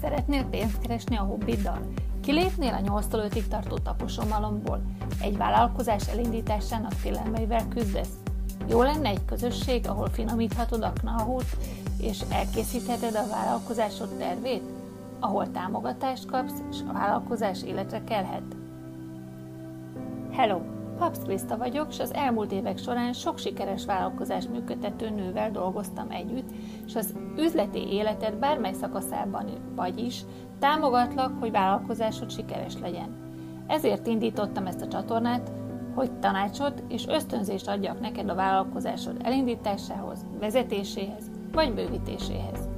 Szeretnél pénzt keresni a hobbiddal? Kilépnél a 8 5 tartó taposomalomból? Egy vállalkozás elindításának félelmeivel küzdesz? Jó lenne egy közösség, ahol finomíthatod a knahút, és elkészítheted a vállalkozásod tervét? Ahol támogatást kapsz, és a vállalkozás életre kelhet? Hello! Paps Krista vagyok, és az elmúlt évek során sok sikeres vállalkozás működtető nővel dolgoztam együtt, és az üzleti életed bármely szakaszában vagy is támogatlak, hogy vállalkozásod sikeres legyen. Ezért indítottam ezt a csatornát, hogy tanácsot és ösztönzést adjak neked a vállalkozásod elindításához, vezetéséhez vagy bővítéséhez.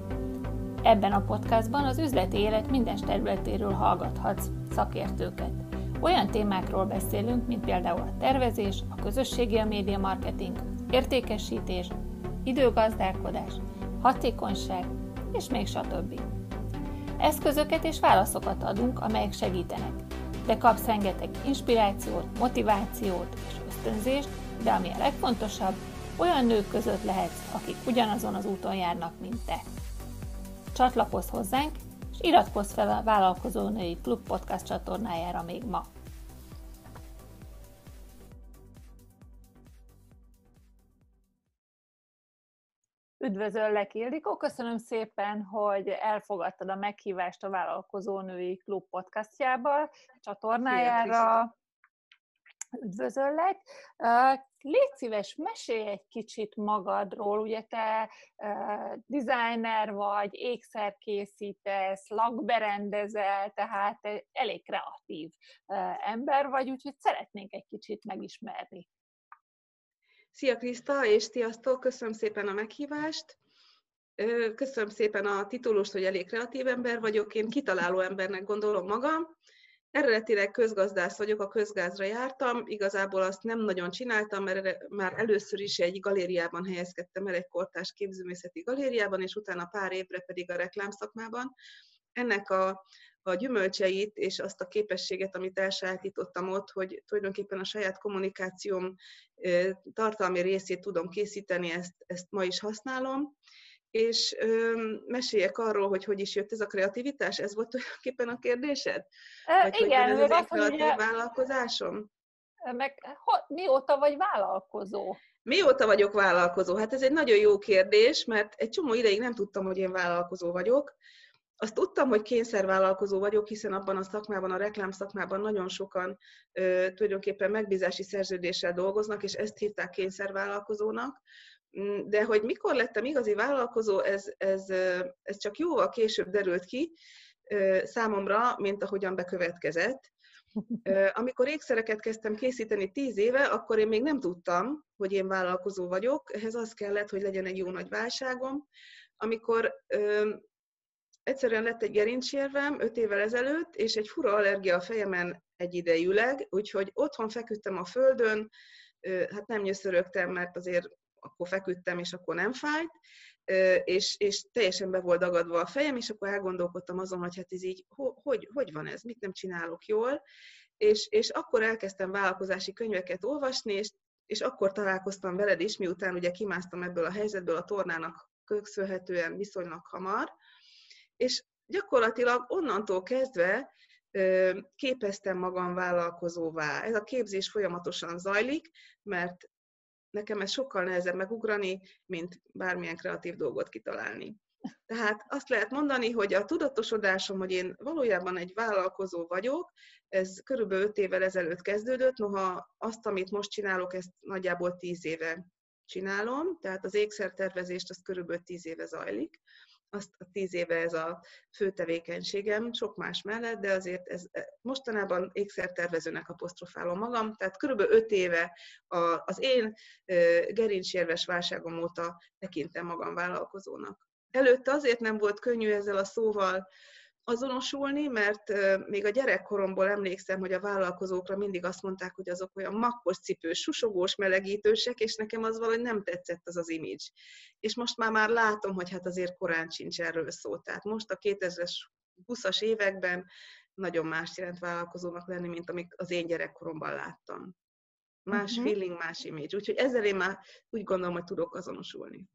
Ebben a podcastban az üzleti élet minden területéről hallgathatsz szakértőket. Olyan témákról beszélünk, mint például a tervezés, a közösségi a média marketing, értékesítés, időgazdálkodás, hatékonyság, és még stb. Eszközöket és válaszokat adunk, amelyek segítenek, de kapsz rengeteg inspirációt, motivációt és ösztönzést, de ami a legfontosabb, olyan nők között lehetsz, akik ugyanazon az úton járnak, mint te. Csatlakozz hozzánk, és iratkozz fel a Vállalkozó Női Klub podcast csatornájára még ma. Üdvözöllek, Ildikó! Köszönöm szépen, hogy elfogadtad a meghívást a Vállalkozó Női Klub podcastjába, csatornájára. Üdvözöllek! Légy szíves, mesélj egy kicsit magadról, ugye te uh, designer vagy, ékszerkészítesz, lakberendezel, tehát elég kreatív uh, ember vagy, úgyhogy szeretnénk egy kicsit megismerni. Szia Kriszta, és sziasztok! Köszönöm szépen a meghívást. Köszönöm szépen a titulust, hogy elég kreatív ember vagyok. Én kitaláló embernek gondolom magam. Eredetileg közgazdász vagyok, a közgázra jártam, igazából azt nem nagyon csináltam, mert már először is egy galériában helyezkedtem el, egy kortás képzőművészeti galériában, és utána pár évre pedig a reklámszakmában. Ennek a, a gyümölcseit és azt a képességet, amit elsajátítottam ott, hogy tulajdonképpen a saját kommunikációm tartalmi részét tudom készíteni, ezt, ezt ma is használom és ö, meséljek arról, hogy hogy is jött ez a kreativitás? Ez volt tulajdonképpen a kérdésed? Vagy igen, hogy ez az kreatív ugye, vállalkozásom? Meg ho, mióta vagy vállalkozó? Mióta vagyok vállalkozó? Hát ez egy nagyon jó kérdés, mert egy csomó ideig nem tudtam, hogy én vállalkozó vagyok. Azt tudtam, hogy kényszervállalkozó vagyok, hiszen abban a szakmában, a reklám szakmában nagyon sokan ö, tulajdonképpen megbízási szerződéssel dolgoznak, és ezt hívták kényszervállalkozónak. Mm, de hogy mikor lettem igazi vállalkozó, ez, ez, ez csak jóval később derült ki számomra, mint ahogyan bekövetkezett. Amikor ékszereket kezdtem készíteni tíz éve, akkor én még nem tudtam, hogy én vállalkozó vagyok. Ehhez az kellett, hogy legyen egy jó nagy válságom. Amikor ö, egyszerűen lett egy gerincsérvem öt évvel ezelőtt, és egy fura allergia a fejemen egyidejűleg, úgyhogy otthon feküdtem a földön, hát nem nyöszörögtem, mert azért akkor feküdtem, és akkor nem fájt, és, és teljesen be volt dagadva a fejem, és akkor elgondolkodtam azon, hogy hát ez így, hogy, hogy van ez, mit nem csinálok jól, és, és akkor elkezdtem vállalkozási könyveket olvasni, és, és akkor találkoztam veled is, miután ugye kimásztam ebből a helyzetből a tornának köszönhetően viszonylag hamar, és gyakorlatilag onnantól kezdve képeztem magam vállalkozóvá. Ez a képzés folyamatosan zajlik, mert nekem ez sokkal nehezebb megugrani, mint bármilyen kreatív dolgot kitalálni. Tehát azt lehet mondani, hogy a tudatosodásom, hogy én valójában egy vállalkozó vagyok, ez körülbelül 5 évvel ezelőtt kezdődött, noha azt, amit most csinálok, ezt nagyjából 10 éve csinálom, tehát az ékszertervezést az körülbelül 10 éve zajlik azt a tíz éve ez a fő tevékenységem, sok más mellett, de azért ez e, mostanában ékszertervezőnek apostrofálom magam, tehát körülbelül öt éve az én gerincsérves válságom óta tekintem magam vállalkozónak. Előtte azért nem volt könnyű ezzel a szóval azonosulni, mert még a gyerekkoromból emlékszem, hogy a vállalkozókra mindig azt mondták, hogy azok olyan makkos cipős, susogós, melegítősek, és nekem az valahogy nem tetszett az az image. És most már már látom, hogy hát azért korán sincs erről szó. Tehát most a 2000-es 20-as években nagyon más jelent vállalkozónak lenni, mint amik az én gyerekkoromban láttam. Más uh-huh. feeling, más image. Úgyhogy ezzel én már úgy gondolom, hogy tudok azonosulni.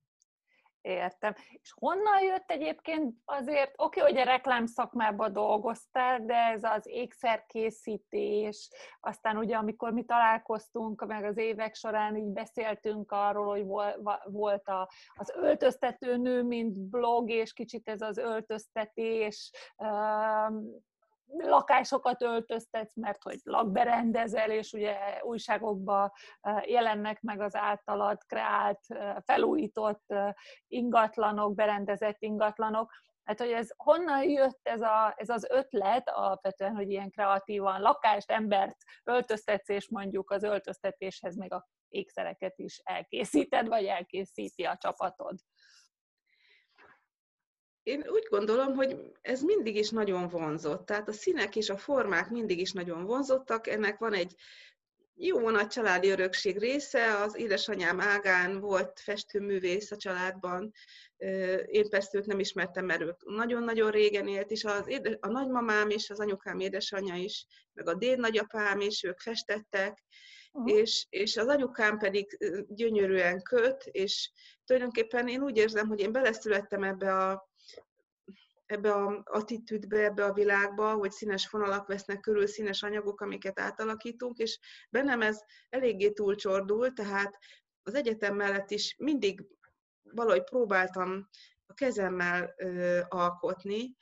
Értem. És honnan jött egyébként azért, oké, okay, hogy a reklám szakmában dolgoztál, de ez az ékszerkészítés, aztán ugye amikor mi találkoztunk, meg az évek során így beszéltünk arról, hogy volt a, az öltöztető nő, mint blog, és kicsit ez az öltöztetés, lakásokat öltöztetsz, mert hogy lakberendezel, és ugye újságokban jelennek meg az általad kreált, felújított ingatlanok, berendezett ingatlanok. Hát, hogy ez honnan jött ez, a, ez az ötlet alapvetően, hogy ilyen kreatívan lakást, embert öltöztetsz, és mondjuk az öltöztetéshez még a ékszereket is elkészíted, vagy elkészíti a csapatod? Én úgy gondolom, hogy ez mindig is nagyon vonzott. Tehát a színek és a formák mindig is nagyon vonzottak. Ennek van egy jó nagy családi örökség része. Az édesanyám ágán volt festőművész a családban. Én persze őt nem ismertem, mert ők nagyon-nagyon régen élt, és az édes, a nagymamám és az anyukám édesanyja is, meg a déd nagyapám is, ők festettek, uh-huh. és, és az anyukám pedig gyönyörűen köt, és tulajdonképpen én úgy érzem, hogy én beleszülettem ebbe a ebbe a attitűdbe, ebbe a világba, hogy színes fonalak vesznek körül, színes anyagok, amiket átalakítunk, és bennem ez eléggé túlcsordul, tehát az egyetem mellett is mindig valahogy próbáltam a kezemmel ö, alkotni,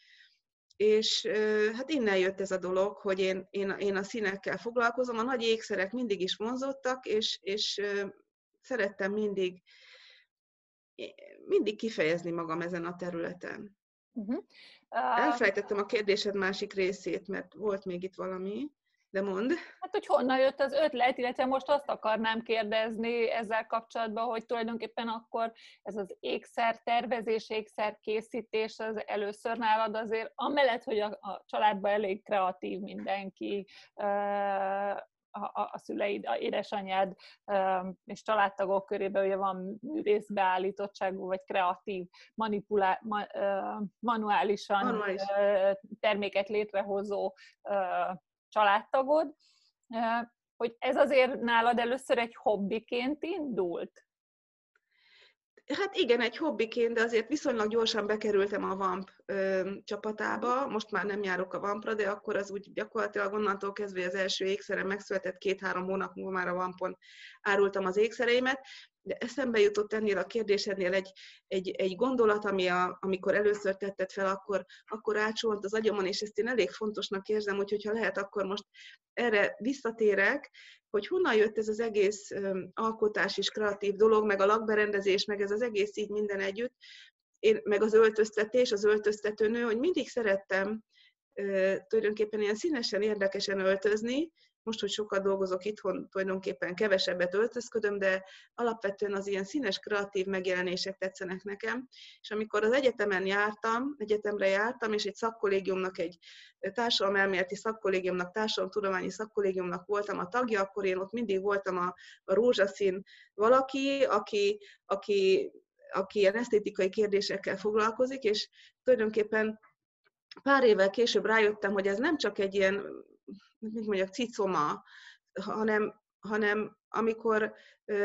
és hát innen jött ez a dolog, hogy én, én, én a színekkel foglalkozom. A nagy ékszerek mindig is vonzottak, és, és szerettem mindig, mindig kifejezni magam ezen a területen. Uh-huh. Uh, Elfelejtettem a kérdésed másik részét, mert volt még itt valami, de mond. Hát, hogy honnan jött az ötlet, illetve most azt akarnám kérdezni ezzel kapcsolatban, hogy tulajdonképpen akkor ez az ékszer tervezés, ékszer készítés az először nálad azért, amellett, hogy a, a családban elég kreatív mindenki, a, a szüleid, a édesanyád és családtagok körében ugye van művészbeállítottságú vagy kreatív, manipulá, ma, manuálisan Manuális. terméket létrehozó családtagod, hogy ez azért nálad először egy hobbiként indult? Hát igen, egy hobbiként, de azért viszonylag gyorsan bekerültem a VAMP ö, csapatába. Most már nem járok a VAMPra, de akkor az úgy gyakorlatilag onnantól kezdve az első ékszerem megszületett, két-három hónap múlva már a VAMPon árultam az ékszereimet. De eszembe jutott ennél a kérdésednél egy, egy, egy gondolat, ami a, amikor először tetted fel, akkor, akkor átsolt az agyamon, és ezt én elég fontosnak érzem, hogy hogyha lehet, akkor most erre visszatérek, hogy honnan jött ez az egész alkotás és kreatív dolog, meg a lakberendezés, meg ez az egész így minden együtt, én, meg az öltöztetés, az öltöztetőnő, hogy mindig szerettem tulajdonképpen ilyen színesen, érdekesen öltözni, most, hogy sokat dolgozok itthon, tulajdonképpen kevesebbet öltözködöm, de alapvetően az ilyen színes, kreatív megjelenések tetszenek nekem. És amikor az egyetemen jártam, egyetemre jártam, és egy szakkollégiumnak, egy társadalomelméleti szakkollégiumnak, társadalomtudományi szakkollégiumnak voltam a tagja, akkor én ott mindig voltam a, a rózsaszín valaki, aki, aki, aki ilyen esztétikai kérdésekkel foglalkozik, és tulajdonképpen pár évvel később rájöttem, hogy ez nem csak egy ilyen mit mondjak, cicoma, hanem, hanem amikor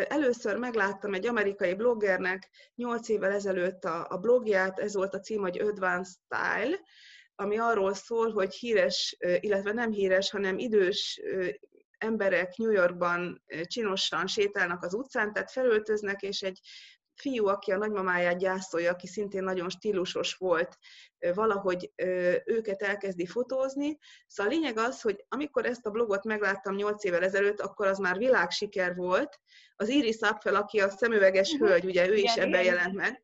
először megláttam egy amerikai bloggernek 8 évvel ezelőtt a, a blogját, ez volt a cím, hogy Advanced Style, ami arról szól, hogy híres, illetve nem híres, hanem idős emberek New Yorkban csinosan sétálnak az utcán, tehát felöltöznek, és egy fiú, aki a nagymamáját gyászolja, aki szintén nagyon stílusos volt, valahogy őket elkezdi fotózni. Szóval a lényeg az, hogy amikor ezt a blogot megláttam 8 évvel ezelőtt, akkor az már világsiker volt. Az Iris Apfel, aki a szemüveges uh-huh. hölgy, ugye ő is ebben jelent meg.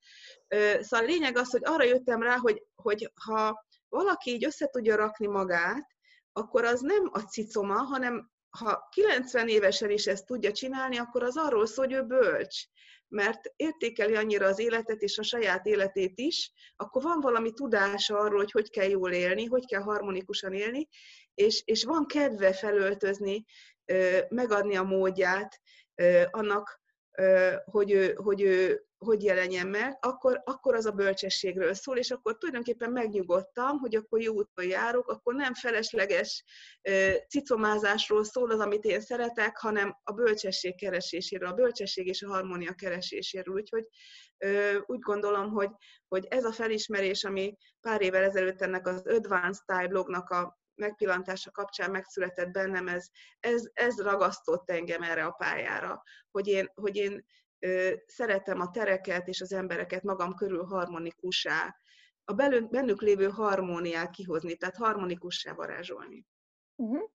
Szóval a lényeg az, hogy arra jöttem rá, hogy, hogy ha valaki így össze tudja rakni magát, akkor az nem a cicoma, hanem ha 90 évesen is ezt tudja csinálni, akkor az arról szól, hogy ő bölcs mert értékeli annyira az életet és a saját életét is, akkor van valami tudása arról, hogy hogy kell jól élni, hogy kell harmonikusan élni, és, és van kedve felöltözni, megadni a módját annak, hogy ő, hogy ő hogy jelenjen meg, akkor, akkor az a bölcsességről szól, és akkor tulajdonképpen megnyugodtam, hogy akkor jó úton járok, akkor nem felesleges cicomázásról szól az, amit én szeretek, hanem a bölcsesség kereséséről, a bölcsesség és a harmónia kereséséről. Úgyhogy úgy gondolom, hogy, hogy ez a felismerés, ami pár évvel ezelőtt ennek az Advanced Style blognak a megpillantása kapcsán megszületett bennem, ez, ez, ez ragasztott engem erre a pályára, hogy én, hogy én szeretem a tereket és az embereket magam körül harmonikussá, a belünk, bennük lévő harmóniát kihozni, tehát harmonikussá varázsolni. Uh-huh.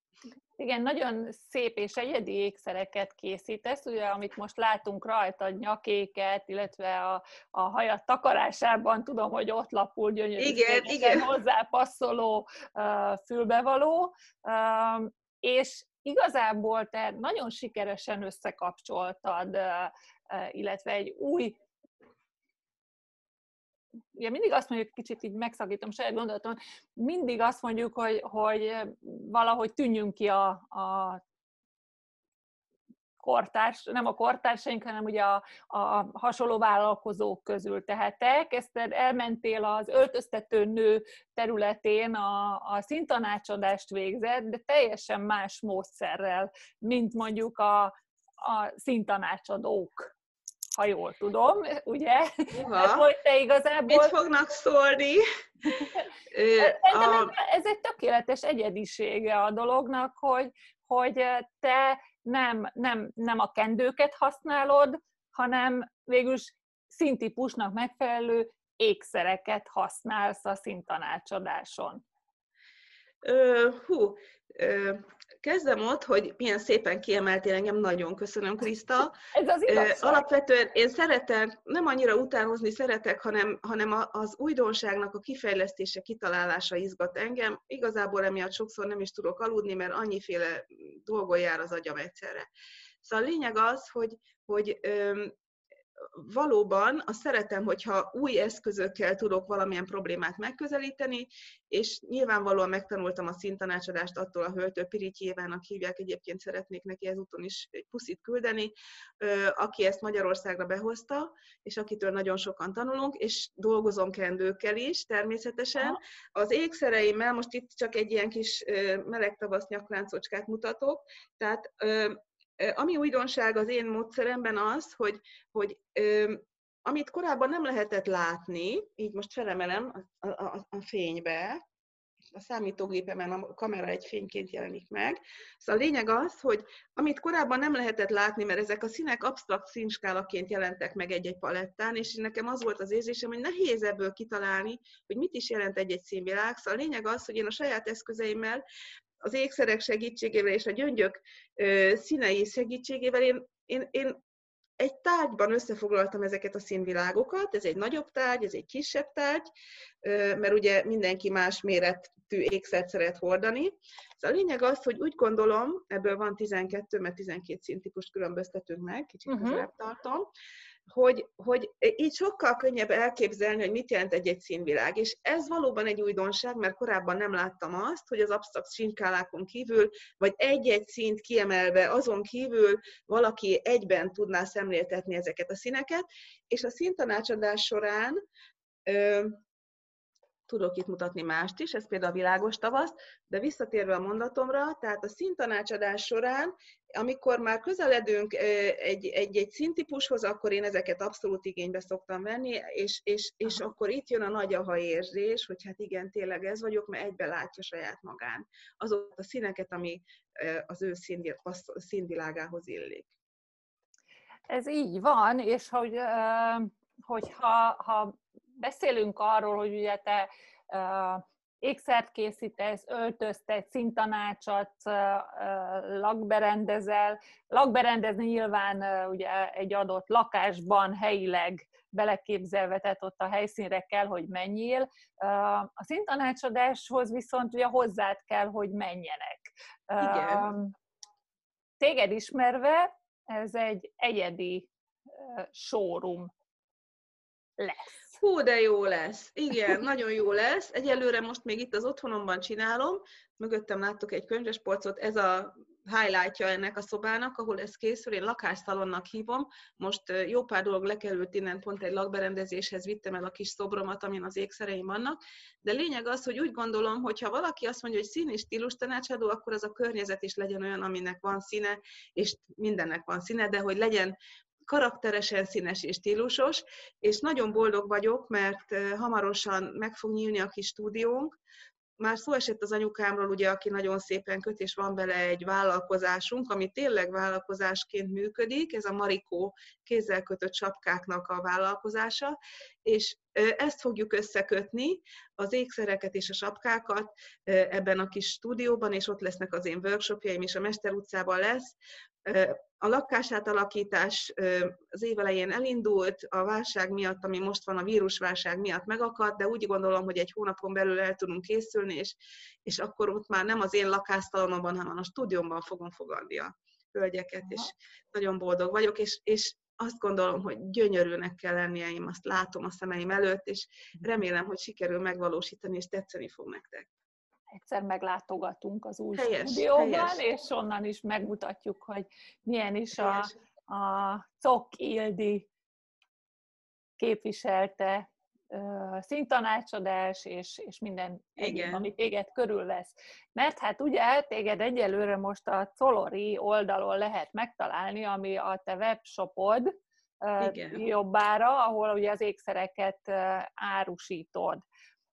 Igen, nagyon szép és egyedi ékszereket készítesz, ugye, amit most látunk rajta, nyakéket, illetve a, a hajat takarásában tudom, hogy ott lapul gyönyörű, igen, igen. hozzá passzoló uh, fülbevaló, uh, és igazából te nagyon sikeresen összekapcsoltad, illetve egy új ugye mindig azt mondjuk, kicsit így megszakítom saját gondolatom, mindig azt mondjuk, hogy, hogy valahogy tűnjünk ki a, a kortárs, nem a kortársaink, hanem ugye a, a hasonló vállalkozók közül. Tehát te elkezdted, elmentél az öltöztető nő területén a, a szintanácsadást végzett, de teljesen más módszerrel, mint mondjuk a, a szintanácsadók ha jól tudom, ugye? Hát, hogy te igazából... Mit fognak szólni? a... ez egy tökéletes egyedisége a dolognak, hogy, hogy te nem, nem, nem a kendőket használod, hanem végülis színtípusnak megfelelő ékszereket használsz a szintanácsadáson. Hú, kezdem ott, hogy milyen szépen kiemeltél engem, nagyon köszönöm, Kriszta. Ez az igazság. Alapvetően én szeretek, nem annyira utánozni szeretek, hanem, hanem az újdonságnak a kifejlesztése, kitalálása izgat engem. Igazából emiatt sokszor nem is tudok aludni, mert annyiféle dolgon jár az agyam egyszerre. Szóval a lényeg az, hogy, hogy valóban azt szeretem, hogyha új eszközökkel tudok valamilyen problémát megközelíteni, és nyilvánvalóan megtanultam a szintanácsadást attól a höltő Piritjévának hívják, egyébként szeretnék neki ezúton is egy puszit küldeni, aki ezt Magyarországra behozta, és akitől nagyon sokan tanulunk, és dolgozom kendőkkel is természetesen. Az ékszereimmel most itt csak egy ilyen kis meleg tavasz nyakláncocskát mutatok, tehát ami újdonság az én módszeremben az, hogy, hogy amit korábban nem lehetett látni, így most felemelem a, a, a fénybe, a számítógépemen a kamera egy fényként jelenik meg. Szóval a lényeg az, hogy amit korábban nem lehetett látni, mert ezek a színek absztrakt színskálaként jelentek meg egy-egy palettán, és nekem az volt az érzésem, hogy nehéz ebből kitalálni, hogy mit is jelent egy-egy színvilág. Szóval a lényeg az, hogy én a saját eszközeimmel az ékszerek segítségével és a gyöngyök színei segítségével én, én, én egy tárgyban összefoglaltam ezeket a színvilágokat, ez egy nagyobb tárgy, ez egy kisebb tárgy, mert ugye mindenki más méretű ékszert szeret hordani. Szóval a lényeg az, hogy úgy gondolom, ebből van 12, mert 12 színtípust különböztetünk meg, kicsit uh-huh. közelebb tartom, hogy, hogy így sokkal könnyebb elképzelni, hogy mit jelent egy-egy színvilág. És ez valóban egy újdonság, mert korábban nem láttam azt, hogy az absztrakt színkálákon kívül, vagy egy-egy színt kiemelve azon kívül valaki egyben tudná szemléltetni ezeket a színeket, és a színtanácsadás során tudok itt mutatni mást is, ez például a világos tavasz, de visszatérve a mondatomra, tehát a szintanácsadás során, amikor már közeledünk egy-egy szintípushoz, akkor én ezeket abszolút igénybe szoktam venni, és, és, és akkor itt jön a nagy aha érzés, hogy hát igen, tényleg ez vagyok, mert egybe látja saját magán azokat a színeket, ami az ő színvilágához illik. Ez így van, és hogy, hogyha ha beszélünk arról, hogy ugye te uh, ékszert készítesz, öltöztetsz, szintanácsat, lakberendezel. Lakberendezni nyilván ugye egy adott lakásban helyileg beleképzelve, tehát ott a helyszínre kell, hogy menjél. A szintanácsadáshoz viszont ugye hozzád kell, hogy menjenek. Igen. Téged ismerve, ez egy egyedi showroom lesz. Hú, de jó lesz. Igen, nagyon jó lesz. Egyelőre most még itt az otthonomban csinálom. Mögöttem láttok egy könyvespolcot. Ez a highlightja ennek a szobának, ahol ez készül, én lakásszalonnak hívom. Most jó pár dolog lekerült innen, pont egy lakberendezéshez vittem el a kis szobromat, amin az ékszereim vannak, de lényeg az, hogy úgy gondolom, hogy ha valaki azt mondja, hogy szín és stílus tanácsadó, akkor az a környezet is legyen olyan, aminek van színe, és mindennek van színe, de hogy legyen karakteresen színes és stílusos, és nagyon boldog vagyok, mert hamarosan meg fog nyílni a kis stúdiónk, már szó esett az anyukámról, ugye, aki nagyon szépen köt, és van bele egy vállalkozásunk, ami tényleg vállalkozásként működik, ez a Marikó kézzel kötött sapkáknak a vállalkozása, és ezt fogjuk összekötni, az ékszereket és a sapkákat ebben a kis stúdióban, és ott lesznek az én workshopjaim is, a Mester utcában lesz, a lakásátalakítás az év elején elindult, a válság miatt, ami most van, a vírusválság miatt megakadt, de úgy gondolom, hogy egy hónapon belül el tudunk készülni, és, és akkor ott már nem az én lakástalonomban, hanem a stúdiómban fogom fogadni a hölgyeket, és nagyon boldog vagyok, és, és azt gondolom, hogy gyönyörűnek kell lennie, én azt látom a szemeim előtt, és remélem, hogy sikerül megvalósítani, és tetszeni fog nektek egyszer meglátogatunk az új helyes, stúdióban, helyes. és onnan is megmutatjuk, hogy milyen is a, a Cok Ildi képviselte szintanácsadás, és, és minden egyéb, ami téged körülvesz. Mert hát ugye téged egyelőre most a Colori oldalon lehet megtalálni, ami a te webshopod, uh, jobbára, ahol ugye az ékszereket árusítod.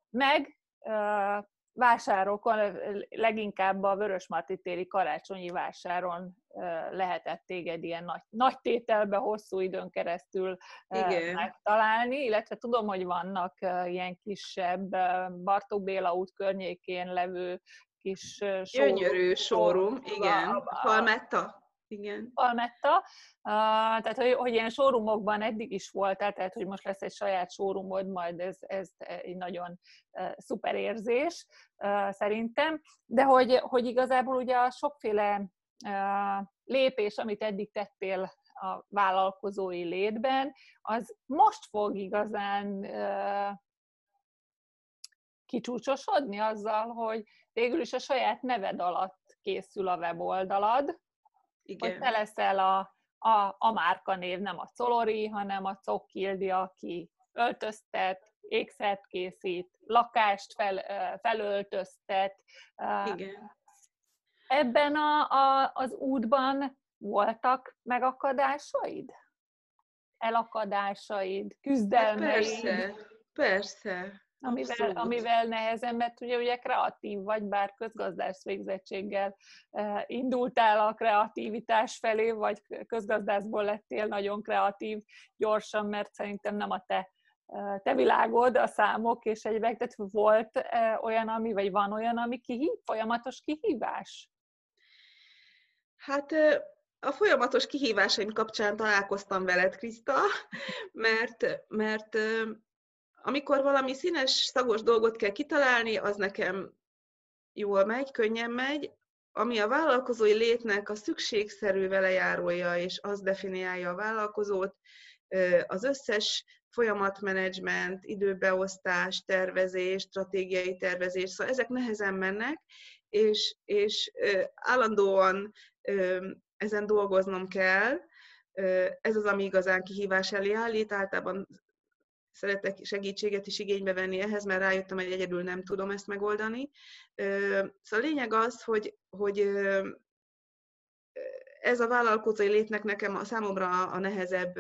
Meg vásárokon, leginkább a Vörösmarty téli karácsonyi vásáron lehetett téged ilyen nagy, nagy tételbe hosszú időn keresztül Igen. megtalálni, illetve tudom, hogy vannak ilyen kisebb Bartók Béla út környékén levő kis Gyönyörű showroom, igen. Palmetta? Igen. Palmetta. Uh, tehát, hogy, hogy ilyen showroomokban eddig is voltál, tehát, hogy most lesz egy saját showroomod, majd ez, ez egy nagyon uh, szuper érzés uh, szerintem, de hogy, hogy igazából ugye a sokféle uh, lépés, amit eddig tettél a vállalkozói létben, az most fog igazán uh, kicsúcsosodni azzal, hogy végül is a saját neved alatt készül a weboldalad, igen. hogy te leszel a, a, a márka név, nem a Colori, hanem a Cokkildi, aki öltöztet, ékszert készít, lakást fel, felöltöztet. Igen. Ebben a, a, az útban voltak megakadásaid? Elakadásaid, küzdelmeid? Hát persze, persze. Amivel, amivel nehezen, mert ugye, ugye kreatív vagy, bár közgazdász végzettséggel uh, indultál a kreativitás felé, vagy közgazdászból lettél nagyon kreatív gyorsan, mert szerintem nem a te uh, te világod, a számok és egyebek, tehát volt uh, olyan, ami, vagy van olyan, ami kihív, folyamatos kihívás? Hát a folyamatos kihívásaim kapcsán találkoztam veled, Kriszta, mert, mert amikor valami színes, szagos dolgot kell kitalálni, az nekem jól megy, könnyen megy, ami a vállalkozói létnek a szükségszerű velejárója, és az definiálja a vállalkozót, az összes folyamatmenedzsment, időbeosztás, tervezés, stratégiai tervezés, szóval ezek nehezen mennek, és, és állandóan ezen dolgoznom kell, ez az, ami igazán kihívás elé állít, általában szeretek segítséget is igénybe venni ehhez, mert rájöttem, hogy egyedül nem tudom ezt megoldani. Szóval a lényeg az, hogy, hogy ez a vállalkozói létnek nekem a számomra a nehezebb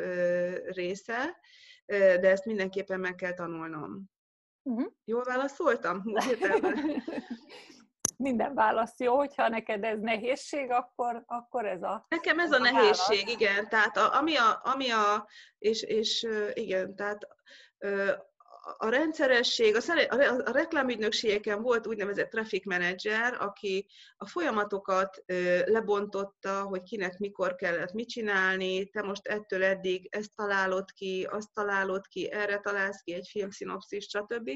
része, de ezt mindenképpen meg kell tanulnom. Uh-huh. Jól válaszoltam? Minden válasz jó, hogyha neked ez nehézség, akkor, akkor ez a Nekem ez a, a nehézség, válasz. igen. Tehát a, ami a, ami a és, és igen, tehát euh, a rendszeresség, a, a reklámügynökségeken volt úgynevezett traffic manager, aki a folyamatokat lebontotta, hogy kinek mikor kellett mit csinálni, te most ettől eddig ezt találod ki, azt találod ki, erre találsz ki egy filmszinopszis, stb.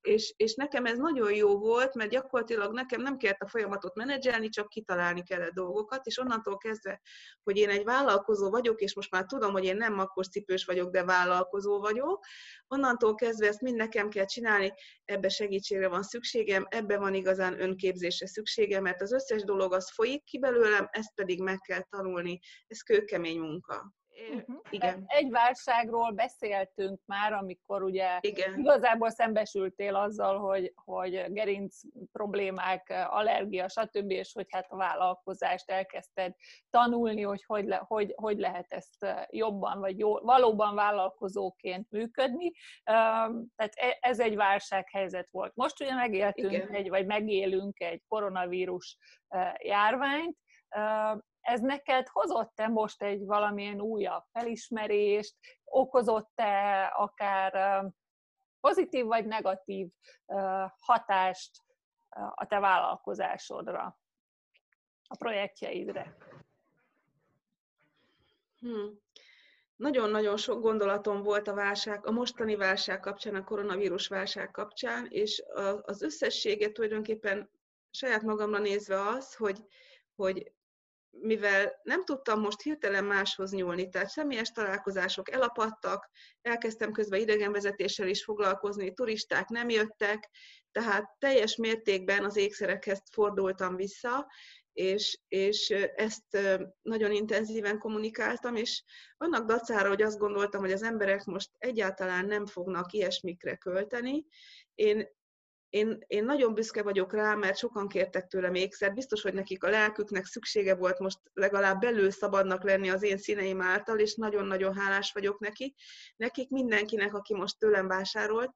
És, és nekem ez nagyon jó volt, mert gyakorlatilag nekem nem kellett a folyamatot menedzselni, csak kitalálni kellett dolgokat, és onnantól kezdve, hogy én egy vállalkozó vagyok, és most már tudom, hogy én nem makkos cipős vagyok, de vállalkozó vagyok, onnantól kezdve ezt mind nekem kell csinálni, ebbe segítségre van szükségem, ebbe van igazán önképzésre szükségem, mert az összes dolog az folyik ki belőlem, ezt pedig meg kell tanulni. Ez kőkemény munka. Uh-huh. Igen. Egy válságról beszéltünk már, amikor ugye Igen. igazából szembesültél azzal, hogy, hogy gerinc problémák, allergia, stb., és hogy hát a vállalkozást elkezdted tanulni, hogy hogy, le, hogy, hogy lehet ezt jobban, vagy jó, valóban vállalkozóként működni. Tehát e, ez egy válsághelyzet volt. Most ugye megéltünk Igen. egy, vagy megélünk egy koronavírus járványt, ez neked hozott-e most egy valamilyen újabb felismerést, okozott-e akár pozitív vagy negatív hatást a te vállalkozásodra, a projektjeidre? Hmm. Nagyon-nagyon sok gondolatom volt a válság, a mostani válság kapcsán, a koronavírus válság kapcsán, és az összességet tulajdonképpen saját magamra nézve az, hogy, hogy mivel nem tudtam most hirtelen máshoz nyúlni, tehát személyes találkozások elapadtak, elkezdtem közben idegenvezetéssel is foglalkozni, turisták nem jöttek, tehát teljes mértékben az ékszerekhez fordultam vissza, és, és ezt nagyon intenzíven kommunikáltam, és annak dacára, hogy azt gondoltam, hogy az emberek most egyáltalán nem fognak ilyesmikre költeni, én én, én nagyon büszke vagyok rá, mert sokan kértek tőlem ékszer. Biztos, hogy nekik a lelküknek szüksége volt most legalább belül szabadnak lenni az én színeim által, és nagyon-nagyon hálás vagyok neki. Nekik mindenkinek, aki most tőlem vásárolt,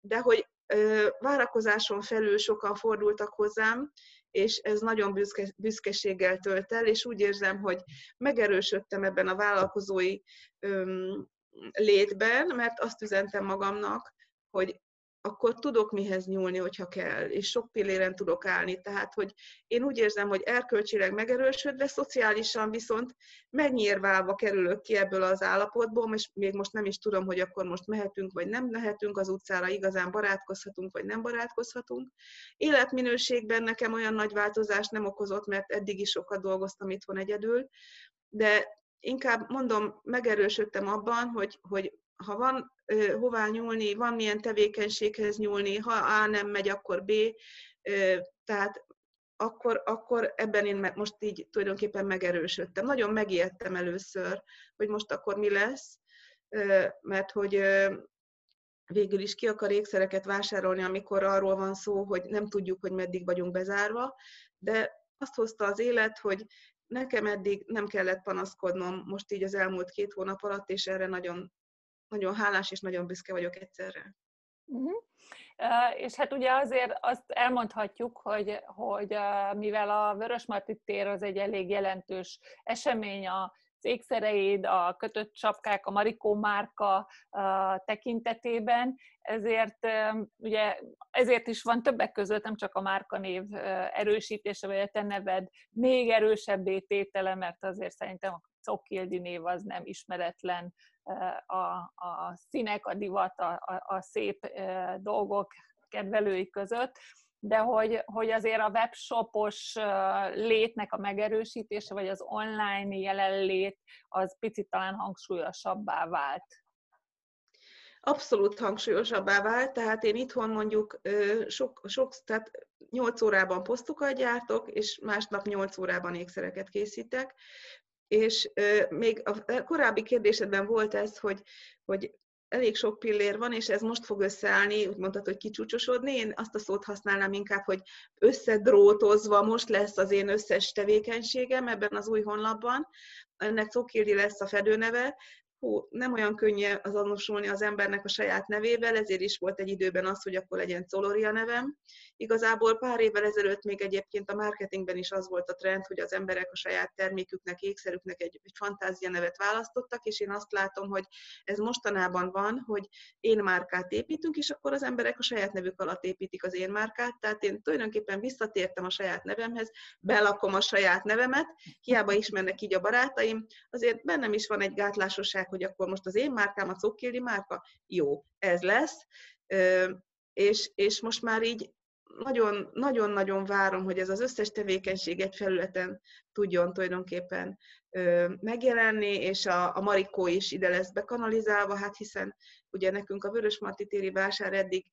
de hogy ö, várakozáson felül sokan fordultak hozzám, és ez nagyon büszke, büszkeséggel tölt el, és úgy érzem, hogy megerősödtem ebben a vállalkozói öm, létben, mert azt üzentem magamnak, hogy akkor tudok mihez nyúlni, hogyha kell, és sok pilléren tudok állni. Tehát, hogy én úgy érzem, hogy erkölcsileg megerősödve, szociálisan viszont megnyírválva kerülök ki ebből az állapotból, és még most nem is tudom, hogy akkor most mehetünk, vagy nem mehetünk az utcára, igazán barátkozhatunk, vagy nem barátkozhatunk. Életminőségben nekem olyan nagy változást nem okozott, mert eddig is sokat dolgoztam itthon egyedül, de inkább mondom, megerősödtem abban, hogy, hogy ha van hová nyúlni, van milyen tevékenységhez nyúlni, ha A nem megy, akkor B, tehát akkor, akkor ebben én most így tulajdonképpen megerősödtem. Nagyon megijedtem először, hogy most akkor mi lesz, mert hogy végül is ki akar ékszereket vásárolni, amikor arról van szó, hogy nem tudjuk, hogy meddig vagyunk bezárva, de azt hozta az élet, hogy nekem eddig nem kellett panaszkodnom most így az elmúlt két hónap alatt, és erre nagyon nagyon hálás és nagyon büszke vagyok egyszerre. Uh-huh. Uh, és hát ugye azért azt elmondhatjuk, hogy, hogy uh, mivel a Vörösmarty tér az egy elég jelentős esemény a az ékszereid, a kötött sapkák, a Marikó márka tekintetében, ezért ugye ezért is van többek között nem csak a márkanév erősítése, vagy a te neved még erősebbé tétele, mert azért szerintem a Cokildi név az nem ismeretlen a, a színek, a divat, a, a, a szép dolgok kedvelői között, de hogy, hogy azért a webshopos létnek a megerősítése, vagy az online jelenlét az picit talán hangsúlyosabbá vált. Abszolút hangsúlyosabbá vált, tehát én itthon mondjuk sok, sok tehát 8 órában posztokat gyártok, és másnap 8 órában ékszereket készítek, és még a korábbi kérdésedben volt ez, hogy, hogy elég sok pillér van, és ez most fog összeállni, úgy mondtad, hogy kicsúcsosodni. Én azt a szót használnám inkább, hogy összedrótozva most lesz az én összes tevékenységem ebben az új honlapban. Ennek Cokildi lesz a fedőneve, hú, nem olyan könnyű azonosulni az embernek a saját nevével, ezért is volt egy időben az, hogy akkor legyen Coloria nevem. Igazából pár évvel ezelőtt még egyébként a marketingben is az volt a trend, hogy az emberek a saját terméküknek, ékszerüknek egy, egy fantázia nevet választottak, és én azt látom, hogy ez mostanában van, hogy én márkát építünk, és akkor az emberek a saját nevük alatt építik az én márkát, tehát én tulajdonképpen visszatértem a saját nevemhez, belakom a saját nevemet, hiába ismernek így a barátaim, azért bennem is van egy gátlásosság, hogy akkor most az én márkám a Cokkéli márka, jó, ez lesz, és, és most már így nagyon-nagyon várom, hogy ez az összes tevékenység egy felületen tudjon tulajdonképpen megjelenni, és a, a Marikó is ide lesz bekanalizálva, hát hiszen ugye nekünk a Vörös Marti téri vásár eddig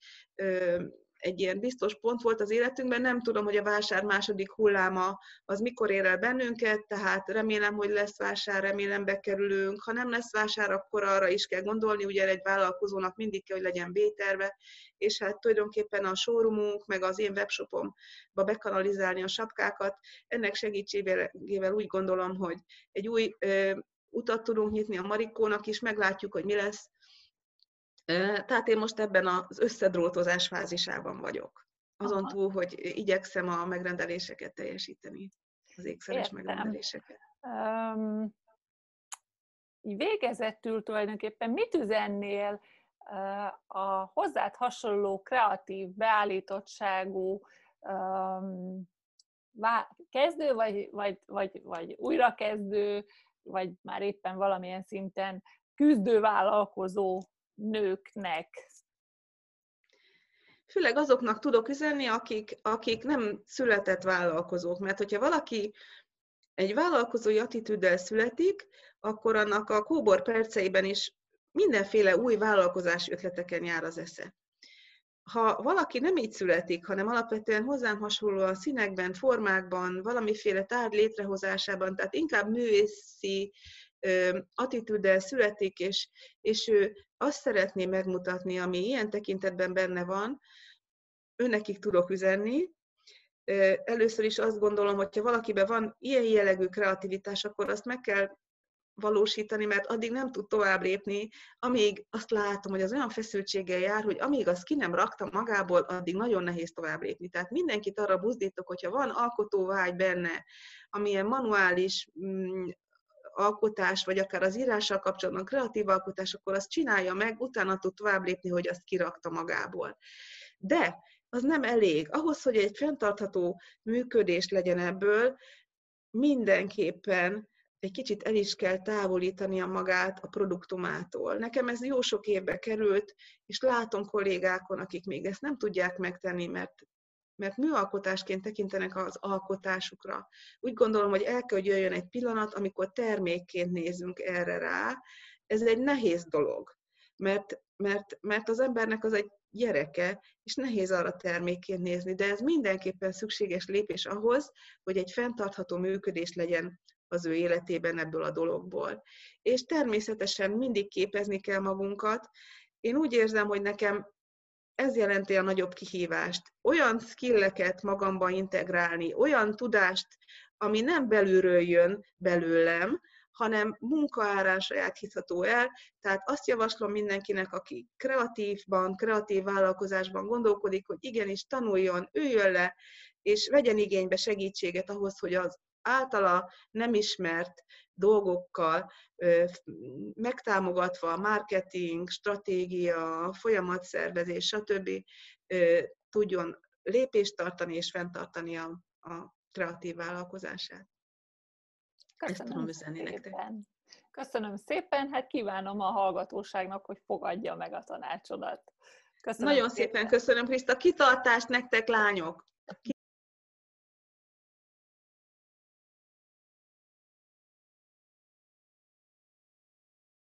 egy ilyen biztos pont volt az életünkben, nem tudom, hogy a vásár második hulláma az mikor ér el bennünket, tehát remélem, hogy lesz vásár, remélem bekerülünk. Ha nem lesz vásár, akkor arra is kell gondolni, ugye egy vállalkozónak mindig kell, hogy legyen B-terve, és hát tulajdonképpen a showroomunk, meg az én webshopomba bekanalizálni a sapkákat, ennek segítségével úgy gondolom, hogy egy új ö, utat tudunk nyitni a Marikónak is, meglátjuk, hogy mi lesz, tehát én most ebben az összedrótozás fázisában vagyok. Azon Aha. túl, hogy igyekszem a megrendeléseket teljesíteni, az ékszeres Értem. megrendeléseket. Um, végezetül tulajdonképpen mit üzennél a hozzád hasonló kreatív, beállítottságú um, kezdő, vagy, vagy, vagy, vagy újrakezdő, vagy már éppen valamilyen szinten küzdő vállalkozó nőknek? Főleg azoknak tudok üzenni, akik, akik nem született vállalkozók, mert hogyha valaki egy vállalkozói attitűddel születik, akkor annak a kóbor perceiben is mindenféle új vállalkozás ötleteken jár az esze. Ha valaki nem így születik, hanem alapvetően hozzám hasonlóan színekben, formákban, valamiféle tárgy létrehozásában, tehát inkább művészi attitűddel születik, és, és ő azt szeretné megmutatni, ami ilyen tekintetben benne van, őnekik tudok üzenni. Először is azt gondolom, hogy ha valakiben van ilyen jellegű kreativitás, akkor azt meg kell valósítani, mert addig nem tud tovább lépni, amíg azt látom, hogy az olyan feszültséggel jár, hogy amíg azt ki nem rakta magából, addig nagyon nehéz tovább lépni. Tehát mindenkit arra buzdítok, hogyha van alkotóvágy benne, amilyen manuális mm, alkotás, vagy akár az írással kapcsolatban kreatív alkotás, akkor azt csinálja meg, utána tud tovább lépni, hogy azt kirakta magából. De az nem elég. Ahhoz, hogy egy fenntartható működés legyen ebből, mindenképpen egy kicsit el is kell távolítania magát a produktumától. Nekem ez jó sok évbe került, és látom kollégákon, akik még ezt nem tudják megtenni, mert mert műalkotásként tekintenek az alkotásukra. Úgy gondolom, hogy el kell, hogy jöjjön egy pillanat, amikor termékként nézünk erre rá. Ez egy nehéz dolog, mert, mert, mert az embernek az egy gyereke, és nehéz arra termékként nézni, de ez mindenképpen szükséges lépés ahhoz, hogy egy fenntartható működés legyen az ő életében ebből a dologból. És természetesen mindig képezni kell magunkat. Én úgy érzem, hogy nekem ez jelenti a nagyobb kihívást. Olyan skilleket magamba integrálni, olyan tudást, ami nem belülről jön belőlem, hanem munkaárán sajátítható el. Tehát azt javaslom mindenkinek, aki kreatívban, kreatív vállalkozásban gondolkodik, hogy igenis tanuljon, üljön le, és vegyen igénybe segítséget ahhoz, hogy az általa nem ismert dolgokkal megtámogatva a marketing, stratégia, folyamatszervezés, stb. tudjon lépést tartani és fenntartani a, a kreatív vállalkozását. Köszönöm Ezt tudom üzenni nektek. Köszönöm szépen, hát kívánom a hallgatóságnak, hogy fogadja meg a tanácsodat. Köszönöm Nagyon szépen, szépen köszönöm, Kriszta. Kitartást nektek, lányok!